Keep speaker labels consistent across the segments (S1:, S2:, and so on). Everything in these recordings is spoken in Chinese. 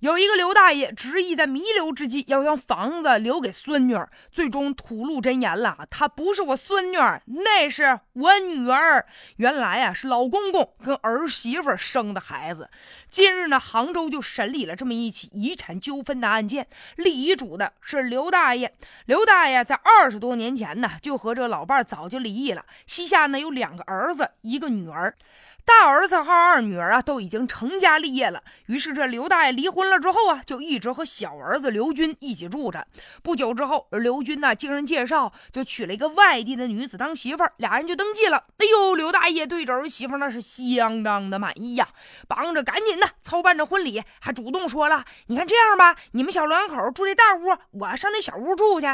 S1: 有一个刘大爷执意在弥留之际要将房子留给孙女儿，最终吐露真言了：她不是我孙女儿，那是我女儿。原来啊，是老公公跟儿媳妇生的孩子。近日呢，杭州就审理了这么一起遗产纠纷的案件，立遗嘱的是刘大爷。刘大爷在二十多年前呢，就和这老伴早就离异了，膝下呢有两个儿子，一个女儿。大儿子和二女儿啊都已经成家立业了，于是这刘大爷离婚了之后啊，就一直和小儿子刘军一起住着。不久之后，刘军呢经人介绍就娶了一个外地的女子当媳妇儿，俩人就登记了。哎呦，刘大爷对这儿媳妇那是相当的满意呀，帮着赶紧的操办着婚礼，还主动说了：“你看这样吧，你们小两口住这大屋，我上那小屋住去。”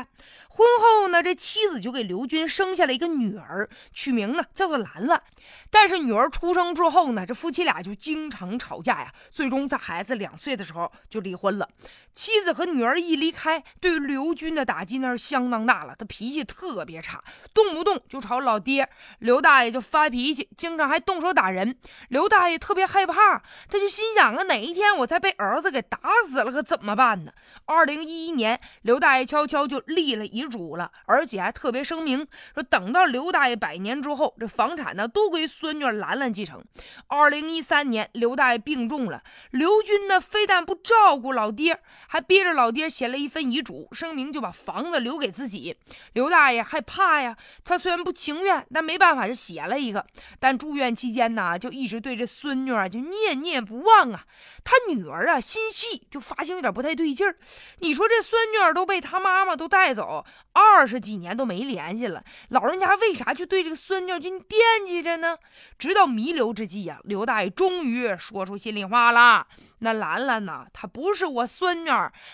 S1: 婚后呢，这妻子就给刘军生下了一个女儿，取名呢叫做兰兰。但是女儿出生。之后呢，这夫妻俩就经常吵架呀，最终在孩子两岁的时候就离婚了。妻子和女儿一离开，对刘军的打击那是相当大了。他脾气特别差，动不动就朝老爹刘大爷就发脾气，经常还动手打人。刘大爷特别害怕，他就心想啊，哪一天我再被儿子给打死了，可怎么办呢？二零一一年，刘大爷悄悄就立了遗嘱了，而且还特别声明说，等到刘大爷百年之后，这房产呢都归孙女兰兰继承。二零一三年，刘大爷病重了，刘军呢非但不照顾老爹。还逼着老爹写了一份遗嘱，声明就把房子留给自己。刘大爷害怕呀，他虽然不情愿，但没办法就写了一个。但住院期间呢，就一直对这孙女啊就念念不忘啊。他女儿啊心细，就发现有点不太对劲儿。你说这孙女都被他妈妈都带走，二十几年都没联系了，老人家为啥就对这个孙女就惦记着呢？直到弥留之际呀，刘大爷终于说出心里话了。那兰兰呐，她不是我孙女，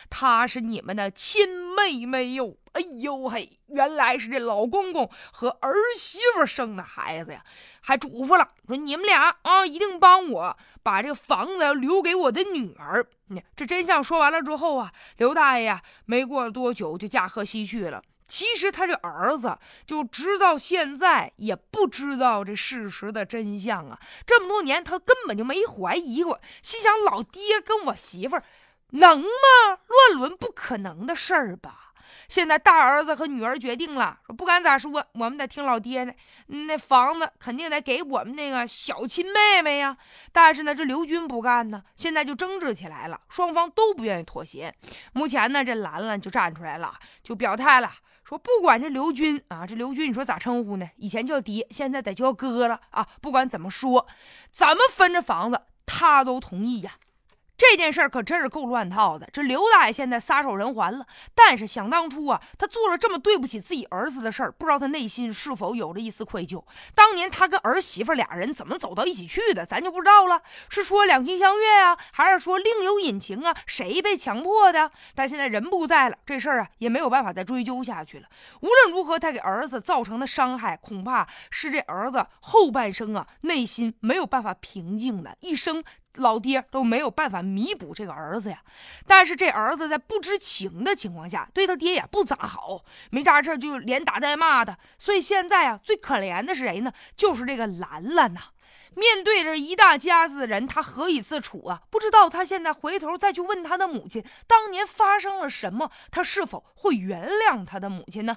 S1: 她是你们的亲妹妹哟。哎呦嘿，原来是这老公公和儿媳妇生的孩子呀！还嘱咐了说，你们俩啊，一定帮我把这房子留给我的女儿。这真相说完了之后啊，刘大爷呀没过多久就驾鹤西去了。其实他这儿子就直到现在也不知道这事实的真相啊！这么多年他根本就没怀疑过，心想老爹跟我媳妇能吗？乱伦不可能的事儿吧？现在大儿子和女儿决定了，说不管咋说，我们得听老爹的，那房子肯定得给我们那个小亲妹妹呀。但是呢，这刘军不干呢，现在就争执起来了，双方都不愿意妥协。目前呢，这兰兰就站出来了，就表态了。说不管这刘军啊，这刘军你说咋称呼呢？以前叫爹，现在得叫哥了啊！不管怎么说，咱们分这房子，他都同意呀。这件事儿可真是够乱套的。这刘大爷现在撒手人寰了，但是想当初啊，他做了这么对不起自己儿子的事儿，不知道他内心是否有着一丝愧疚。当年他跟儿媳妇俩人怎么走到一起去的，咱就不知道了。是说两情相悦啊，还是说另有隐情啊？谁被强迫的？但现在人不在了，这事儿啊也没有办法再追究下去了。无论如何，他给儿子造成的伤害，恐怕是这儿子后半生啊内心没有办法平静的一生。老爹都没有办法弥补这个儿子呀，但是这儿子在不知情的情况下，对他爹也不咋好，没啥事就连打带骂的。所以现在啊，最可怜的是谁呢？就是这个兰兰呐。面对着一大家子的人，他何以自处啊？不知道他现在回头再去问他的母亲，当年发生了什么，他是否会原谅他的母亲呢？